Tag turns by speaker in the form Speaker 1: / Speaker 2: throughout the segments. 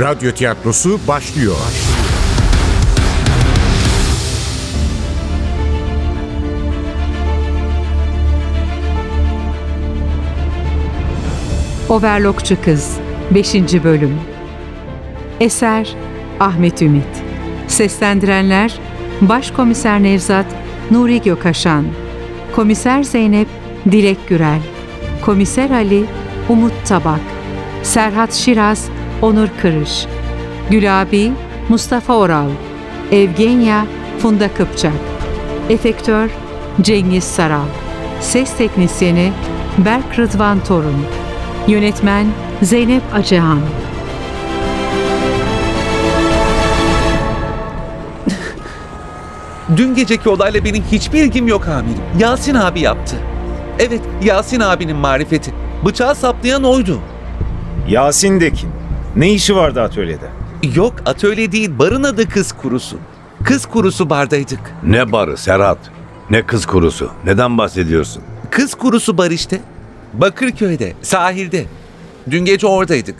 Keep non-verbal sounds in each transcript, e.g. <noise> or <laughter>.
Speaker 1: Radyo tiyatrosu başlıyor.
Speaker 2: Overlockçu Kız 5. Bölüm Eser Ahmet Ümit Seslendirenler Başkomiser Nevzat Nuri Gökaşan Komiser Zeynep Dilek Gürel Komiser Ali Umut Tabak Serhat Şiraz Onur Kırış Gülabi Mustafa Oral Evgenya Funda Kıpçak Efektör Cengiz Saral Ses Teknisyeni Berk Rıdvan Torun Yönetmen Zeynep Acehan <laughs>
Speaker 3: Dün geceki olayla benim hiçbir ilgim yok amirim. Yasin abi yaptı. Evet, Yasin abinin marifeti. Bıçağı saplayan oydu.
Speaker 4: Yasin de kim? Ne işi vardı atölyede?
Speaker 3: Yok, atölye değil, barın adı kız kurusu. Kız kurusu bardaydık.
Speaker 5: Ne barı Serhat? Ne kız kurusu? Neden bahsediyorsun?
Speaker 3: Kız kurusu bar işte. Bakırköy'de, sahilde. Dün gece oradaydık.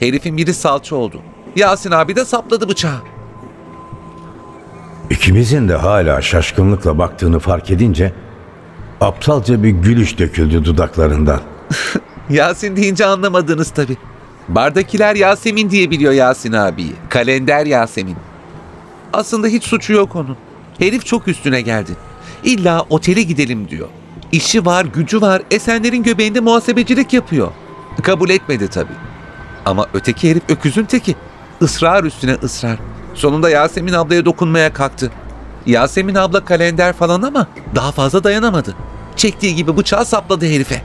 Speaker 3: Herifin biri salça oldu. Yasin abi de sapladı bıçağı.
Speaker 5: İkimizin de hala şaşkınlıkla baktığını fark edince aptalca bir gülüş döküldü dudaklarından. <laughs>
Speaker 3: Yasin deyince anlamadınız tabii. Bardakiler Yasemin diye biliyor Yasin abiyi. Kalender Yasemin. Aslında hiç suçu yok onun. Herif çok üstüne geldi. İlla otele gidelim diyor. İşi var, gücü var. Esenlerin göbeğinde muhasebecilik yapıyor. Kabul etmedi tabii. Ama öteki herif öküzün teki. Israr üstüne ısrar. Sonunda Yasemin ablaya dokunmaya kalktı. Yasemin abla kalender falan ama daha fazla dayanamadı. Çektiği gibi bıçağı sapladı herife.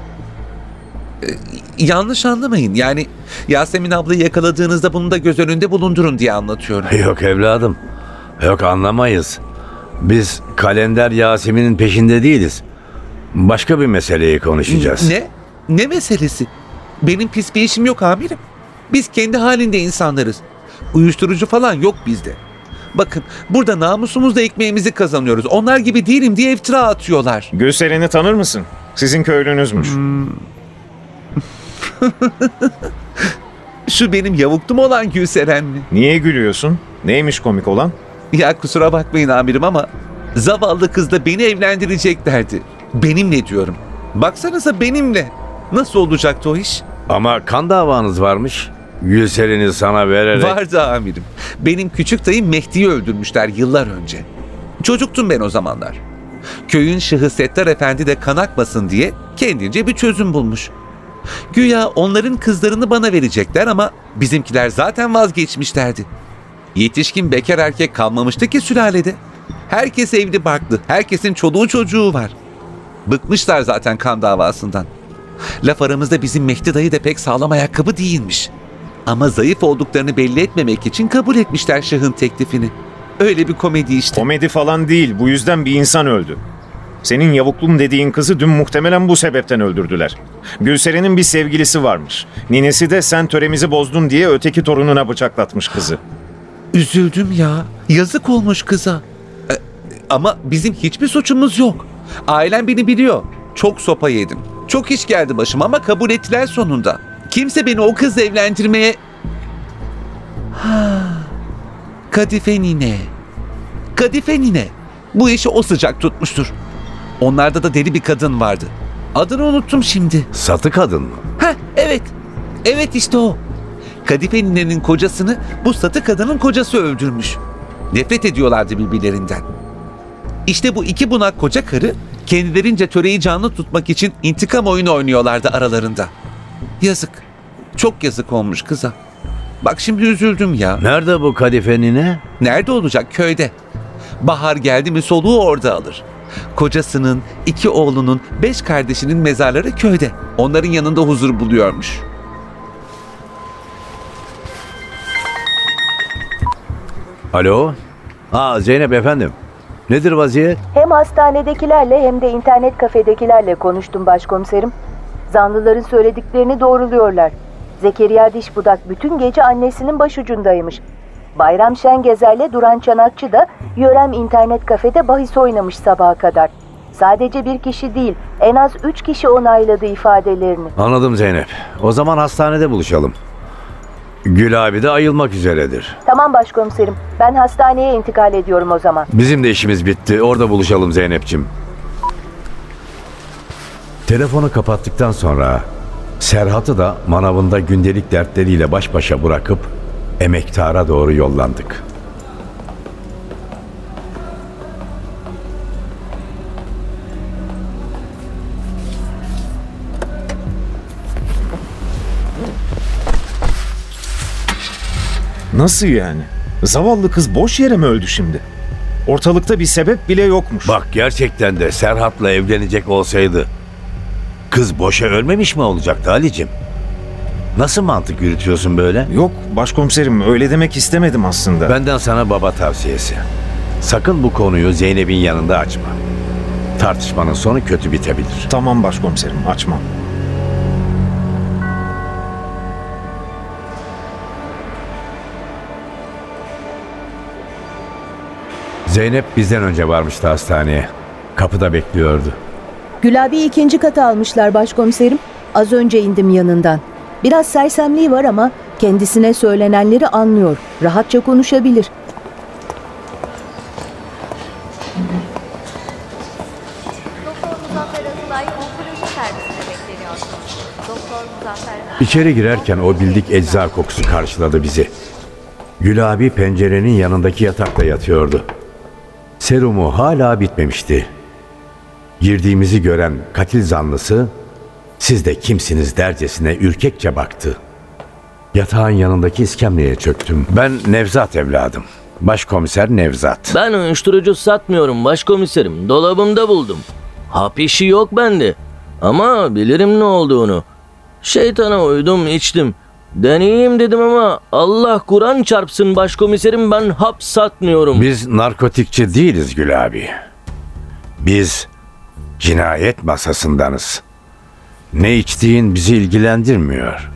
Speaker 3: Yanlış anlamayın. Yani Yasemin ablayı yakaladığınızda bunu da göz önünde bulundurun diye anlatıyorum. <laughs>
Speaker 5: Yok evladım. Yok anlamayız. Biz kalender Yasemin'in peşinde değiliz. Başka bir meseleyi konuşacağız.
Speaker 3: Ne? Ne meselesi? Benim pis bir işim yok amirim. Biz kendi halinde insanlarız. Uyuşturucu falan yok bizde. Bakın burada namusumuzla ekmeğimizi kazanıyoruz. Onlar gibi değilim diye iftira atıyorlar.
Speaker 4: Gülseren'i tanır mısın? Sizin köylünüzmüş. <laughs>
Speaker 3: Şu benim yavuktum olan Gülseren mi?
Speaker 4: Niye gülüyorsun? Neymiş komik olan?
Speaker 3: Ya kusura bakmayın amirim ama zavallı kızla beni evlendireceklerdi. Benimle diyorum. Baksanıza benimle. Nasıl olacaktı o iş?
Speaker 5: Ama kan davanız varmış. Gülseren'i sana vererek...
Speaker 3: Vardı amirim. Benim küçük dayım Mehdi'yi öldürmüşler yıllar önce. Çocuktum ben o zamanlar. Köyün Şıhı Settar Efendi de kan akmasın diye kendince bir çözüm bulmuş. Güya onların kızlarını bana verecekler ama bizimkiler zaten vazgeçmişlerdi. Yetişkin bekar erkek kalmamıştı ki sülalede. Herkes evli barklı, herkesin çoluğu çocuğu var. Bıkmışlar zaten kan davasından. Laf aramızda bizim Mehdi dayı da pek sağlam ayakkabı değilmiş. Ama zayıf olduklarını belli etmemek için kabul etmişler Şah'ın teklifini. Öyle bir komedi işte.
Speaker 4: Komedi falan değil. Bu yüzden bir insan öldü. Senin yavuklum dediğin kızı dün muhtemelen bu sebepten öldürdüler. Gülseren'in bir sevgilisi varmış. Ninesi de sen töremizi bozdun diye öteki torununa bıçaklatmış kızı.
Speaker 3: Üzüldüm ya. Yazık olmuş kıza. E, ama bizim hiçbir suçumuz yok. Ailem beni biliyor. Çok sopa yedim. Çok iş geldi başıma ama kabul ettiler sonunda. Kimse beni o kızla evlendirmeye... Ha, Kadife nine. Kadife nine. Bu işi o sıcak tutmuştur. Onlarda da deli bir kadın vardı. Adını unuttum şimdi.
Speaker 5: Satı kadın mı?
Speaker 3: Heh, evet. Evet işte o. Kadife ninenin kocasını bu satı kadının kocası öldürmüş. Nefret ediyorlardı birbirlerinden. İşte bu iki bunak koca karı kendilerince töreyi canlı tutmak için intikam oyunu oynuyorlardı aralarında. Yazık. Çok yazık olmuş kıza. Bak şimdi üzüldüm ya.
Speaker 5: Nerede bu kadifenine?
Speaker 3: Nerede olacak? Köyde. Bahar geldi mi soluğu orada alır. Kocasının, iki oğlunun, beş kardeşinin mezarları köyde. Onların yanında huzur buluyormuş.
Speaker 5: Alo? Aa Zeynep efendim. Nedir vaziyet?
Speaker 6: Hem hastanedekilerle hem de internet kafedekilerle konuştum başkomiserim. Zanlıların söylediklerini doğruluyorlar. Zekeriya Dişbudak bütün gece annesinin başucundaymış. Bayram Şengezer'le Duran Çanakçı da Yörem internet kafede bahis oynamış sabaha kadar. Sadece bir kişi değil, en az üç kişi onayladı ifadelerini.
Speaker 5: Anladım Zeynep. O zaman hastanede buluşalım. Gül abi de ayılmak üzeredir.
Speaker 6: Tamam başkomiserim. Ben hastaneye intikal ediyorum o zaman.
Speaker 5: Bizim de işimiz bitti. Orada buluşalım Zeynep'ciğim. Telefonu kapattıktan sonra Serhat'ı da manavında gündelik dertleriyle baş başa bırakıp emektara doğru yollandık.
Speaker 4: Nasıl yani? Zavallı kız boş yere mi öldü şimdi? Ortalıkta bir sebep bile yokmuş.
Speaker 5: Bak gerçekten de Serhat'la evlenecek olsaydı kız boşa ölmemiş mi olacaktı Ali'cim? Nasıl mantık yürütüyorsun böyle?
Speaker 4: Yok başkomiserim öyle demek istemedim aslında.
Speaker 5: Benden sana baba tavsiyesi. Sakın bu konuyu Zeynep'in yanında açma. Tartışmanın sonu kötü bitebilir.
Speaker 4: Tamam başkomiserim açmam.
Speaker 5: Zeynep bizden önce varmıştı hastaneye. Kapıda bekliyordu.
Speaker 6: Gülabi ikinci kata almışlar başkomiserim. Az önce indim yanından. Biraz sersemliği var ama kendisine söylenenleri anlıyor. Rahatça konuşabilir.
Speaker 5: İçeri girerken o bildik ecza kokusu karşıladı bizi. Gül abi pencerenin yanındaki yatakta yatıyordu. Serumu hala bitmemişti. Girdiğimizi gören katil zanlısı siz de kimsiniz dercesine ürkekçe baktı. Yatağın yanındaki iskemleye çöktüm. Ben Nevzat evladım. Başkomiser Nevzat.
Speaker 7: Ben uyuşturucu satmıyorum başkomiserim. Dolabımda buldum. Hap işi yok bende. Ama bilirim ne olduğunu. Şeytana uydum içtim. Deneyeyim dedim ama Allah Kur'an çarpsın başkomiserim ben hap satmıyorum.
Speaker 5: Biz narkotikçi değiliz Gül abi. Biz cinayet masasındanız. Ne içtiğin bizi ilgilendirmiyor.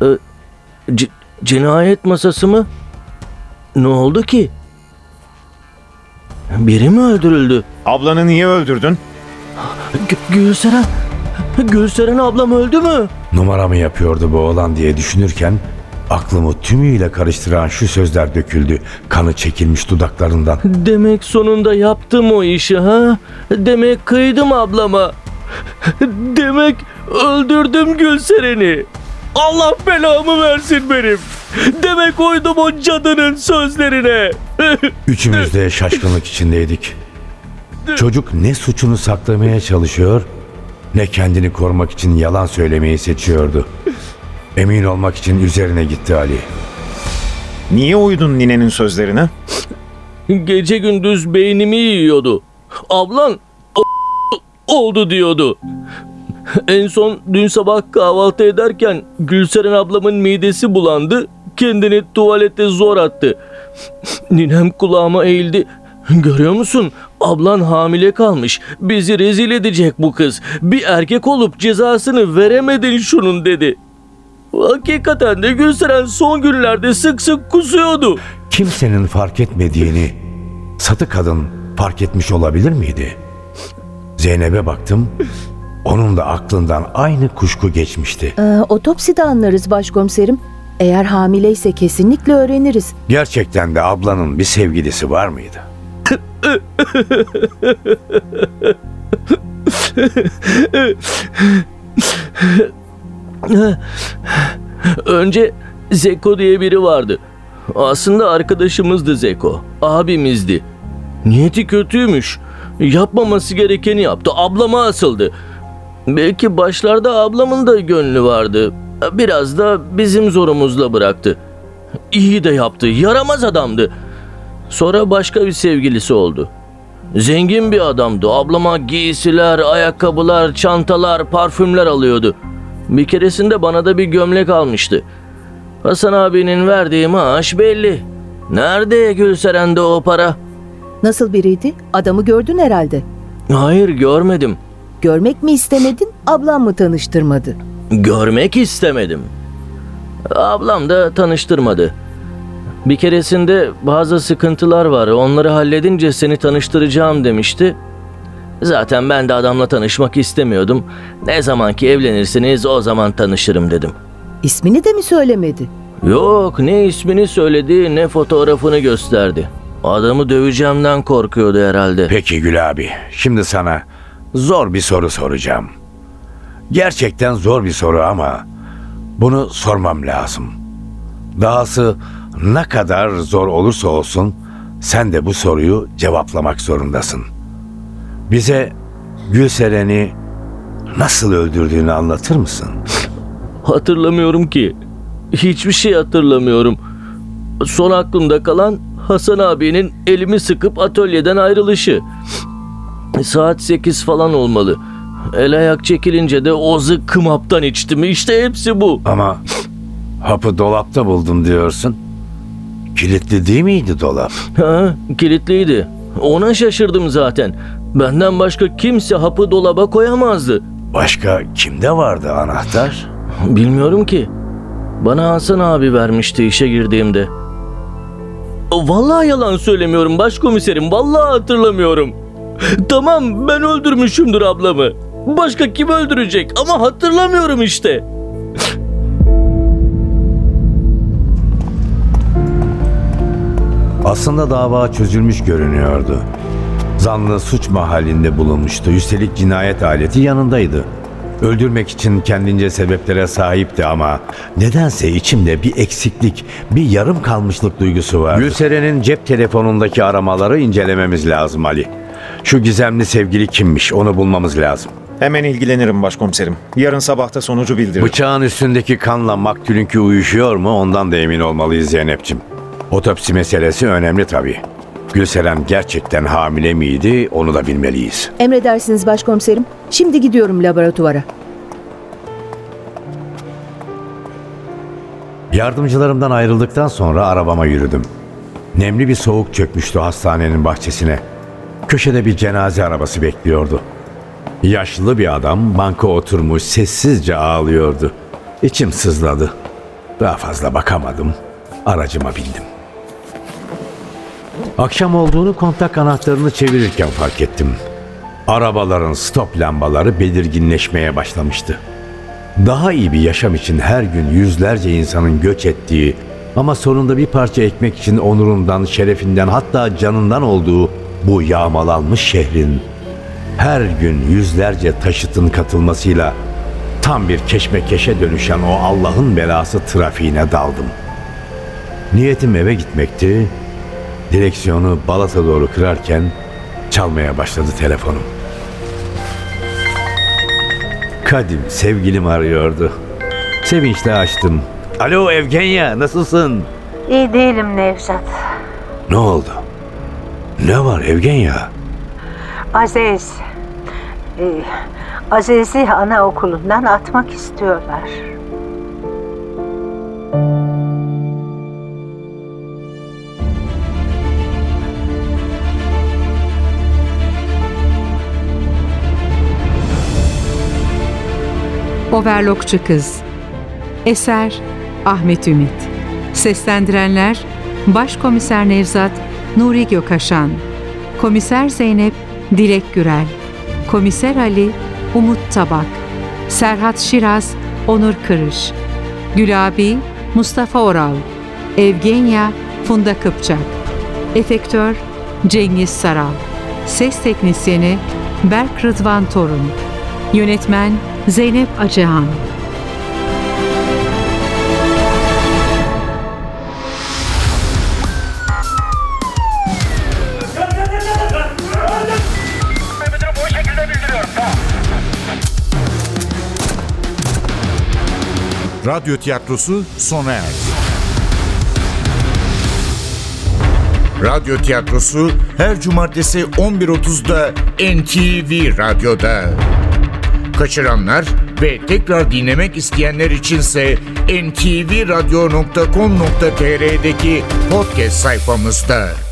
Speaker 7: C- cinayet masası mı? Ne oldu ki? Biri mi öldürüldü?
Speaker 4: Ablanı niye öldürdün?
Speaker 7: Gü- Gülseren, Gülseren ablam öldü mü?
Speaker 5: Numara mı yapıyordu bu oğlan diye düşünürken aklımı tümüyle karıştıran şu sözler döküldü. Kanı çekilmiş dudaklarından.
Speaker 7: Demek sonunda yaptım o işi ha? Demek kıydım ablama. <laughs> Demek öldürdüm Gülseren'i. Allah belamı versin benim. Demek uydum o cadının sözlerine. <laughs>
Speaker 5: Üçümüz de şaşkınlık içindeydik. Çocuk ne suçunu saklamaya çalışıyor ne kendini korumak için yalan söylemeyi seçiyordu. Emin olmak için üzerine gitti Ali.
Speaker 4: Niye uydun ninenin sözlerine?
Speaker 7: Gece gündüz beynimi yiyordu. Ablan oldu diyordu. En son dün sabah kahvaltı ederken Gülseren ablamın midesi bulandı. Kendini tuvalete zor attı. Ninem kulağıma eğildi. Görüyor musun? Ablan hamile kalmış. Bizi rezil edecek bu kız. Bir erkek olup cezasını veremedin şunun dedi. Hakikaten de Gülseren son günlerde sık sık kusuyordu.
Speaker 5: Kimsenin fark etmediğini satı kadın fark etmiş olabilir miydi? Zeynep'e baktım. Onun da aklından aynı kuşku geçmişti.
Speaker 6: Ee, otopside anlarız başkomiserim. Eğer hamileyse kesinlikle öğreniriz.
Speaker 5: Gerçekten de ablanın bir sevgilisi var mıydı?
Speaker 7: Önce Zeko diye biri vardı. Aslında arkadaşımızdı Zeko. Abimizdi. Niyeti kötüymüş. Yapmaması gerekeni yaptı. Ablama asıldı. Belki başlarda ablamın da gönlü vardı. Biraz da bizim zorumuzla bıraktı. İyi de yaptı. Yaramaz adamdı. Sonra başka bir sevgilisi oldu. Zengin bir adamdı. Ablama giysiler, ayakkabılar, çantalar, parfümler alıyordu. Bir keresinde bana da bir gömlek almıştı. Hasan abinin verdiği maaş belli. Nerede Gülseren'de o para?
Speaker 6: Nasıl biriydi? Adamı gördün herhalde.
Speaker 7: Hayır görmedim.
Speaker 6: Görmek mi istemedin, ablam mı tanıştırmadı?
Speaker 7: Görmek istemedim. Ablam da tanıştırmadı. Bir keresinde bazı sıkıntılar var. Onları halledince seni tanıştıracağım demişti. Zaten ben de adamla tanışmak istemiyordum. Ne zaman ki evlenirsiniz o zaman tanışırım dedim.
Speaker 6: İsmini de mi söylemedi?
Speaker 7: Yok ne ismini söyledi ne fotoğrafını gösterdi. Adamı döveceğimden korkuyordu herhalde.
Speaker 5: Peki Gül abi, şimdi sana zor bir soru soracağım. Gerçekten zor bir soru ama bunu sormam lazım. Dahası ne kadar zor olursa olsun sen de bu soruyu cevaplamak zorundasın. Bize Gülseren'i nasıl öldürdüğünü anlatır mısın?
Speaker 7: Hatırlamıyorum ki. Hiçbir şey hatırlamıyorum. Son aklımda kalan Hasan abinin elimi sıkıp atölyeden ayrılışı. Saat 8 falan olmalı. El ayak çekilince de o zıkkım haptan içtim. İşte hepsi bu.
Speaker 5: Ama hapı dolapta buldum diyorsun. Kilitli değil miydi dolap?
Speaker 7: Ha, kilitliydi. Ona şaşırdım zaten. Benden başka kimse hapı dolaba koyamazdı.
Speaker 5: Başka kimde vardı anahtar?
Speaker 7: Bilmiyorum ki. Bana Hasan abi vermişti işe girdiğimde. Vallahi yalan söylemiyorum başkomiserim. Vallahi hatırlamıyorum. Tamam ben öldürmüşümdür ablamı. Başka kim öldürecek ama hatırlamıyorum işte.
Speaker 5: Aslında dava çözülmüş görünüyordu. Zanlı suç mahallinde bulunmuştu. Üstelik cinayet aleti yanındaydı. Öldürmek için kendince sebeplere sahipti ama nedense içimde bir eksiklik, bir yarım kalmışlık duygusu var. Gülseren'in cep telefonundaki aramaları incelememiz lazım Ali. Şu gizemli sevgili kimmiş onu bulmamız lazım.
Speaker 4: Hemen ilgilenirim başkomiserim. Yarın sabahta sonucu bildiririm.
Speaker 5: Bıçağın üstündeki kanla maktulünki uyuşuyor mu ondan da emin olmalıyız Zeynep'ciğim. Otopsi meselesi önemli tabii. Gülseren gerçekten hamile miydi onu da bilmeliyiz.
Speaker 6: Emredersiniz başkomiserim. Şimdi gidiyorum laboratuvara.
Speaker 5: Yardımcılarımdan ayrıldıktan sonra arabama yürüdüm. Nemli bir soğuk çökmüştü hastanenin bahçesine. Köşede bir cenaze arabası bekliyordu. Yaşlı bir adam banka oturmuş sessizce ağlıyordu. İçim sızladı. Daha fazla bakamadım. Aracıma bindim. Akşam olduğunu kontak anahtarını çevirirken fark ettim. Arabaların stop lambaları belirginleşmeye başlamıştı. Daha iyi bir yaşam için her gün yüzlerce insanın göç ettiği ama sonunda bir parça ekmek için onurundan, şerefinden hatta canından olduğu bu yağmalanmış şehrin her gün yüzlerce taşıtın katılmasıyla tam bir keşmekeşe dönüşen o Allah'ın belası trafiğine daldım. Niyetim eve gitmekti. Direksiyonu balata doğru kırarken çalmaya başladı telefonum. Kadim sevgilim arıyordu. Sevinçle açtım. Alo Evgenya nasılsın?
Speaker 8: İyi değilim Nevzat.
Speaker 5: Ne oldu? Ne var Evgenya?
Speaker 8: Aziz. e, Aziz'i anaokulundan atmak istiyorlar.
Speaker 2: Overlockçu Kız. Eser Ahmet Ümit. Seslendirenler Başkomiser Nevzat Nuri Gökaşan. Komiser Zeynep Dilek Gürel. Komiser Ali Umut Tabak. Serhat Şiraz Onur Kırış. Gülabi Mustafa Oral. Evgenya Funda Kıpçak. Efektör Cengiz Saral. Ses Teknisyeni Berk Rıdvan Torun. Yönetmen Zeynep Acıhan
Speaker 1: Radyo tiyatrosu sona erdi. Radyo tiyatrosu her cumartesi 11.30'da NTV Radyo'da. Kaçıranlar ve tekrar dinlemek isteyenler içinse ntvradio.com.tr'deki podcast sayfamızda.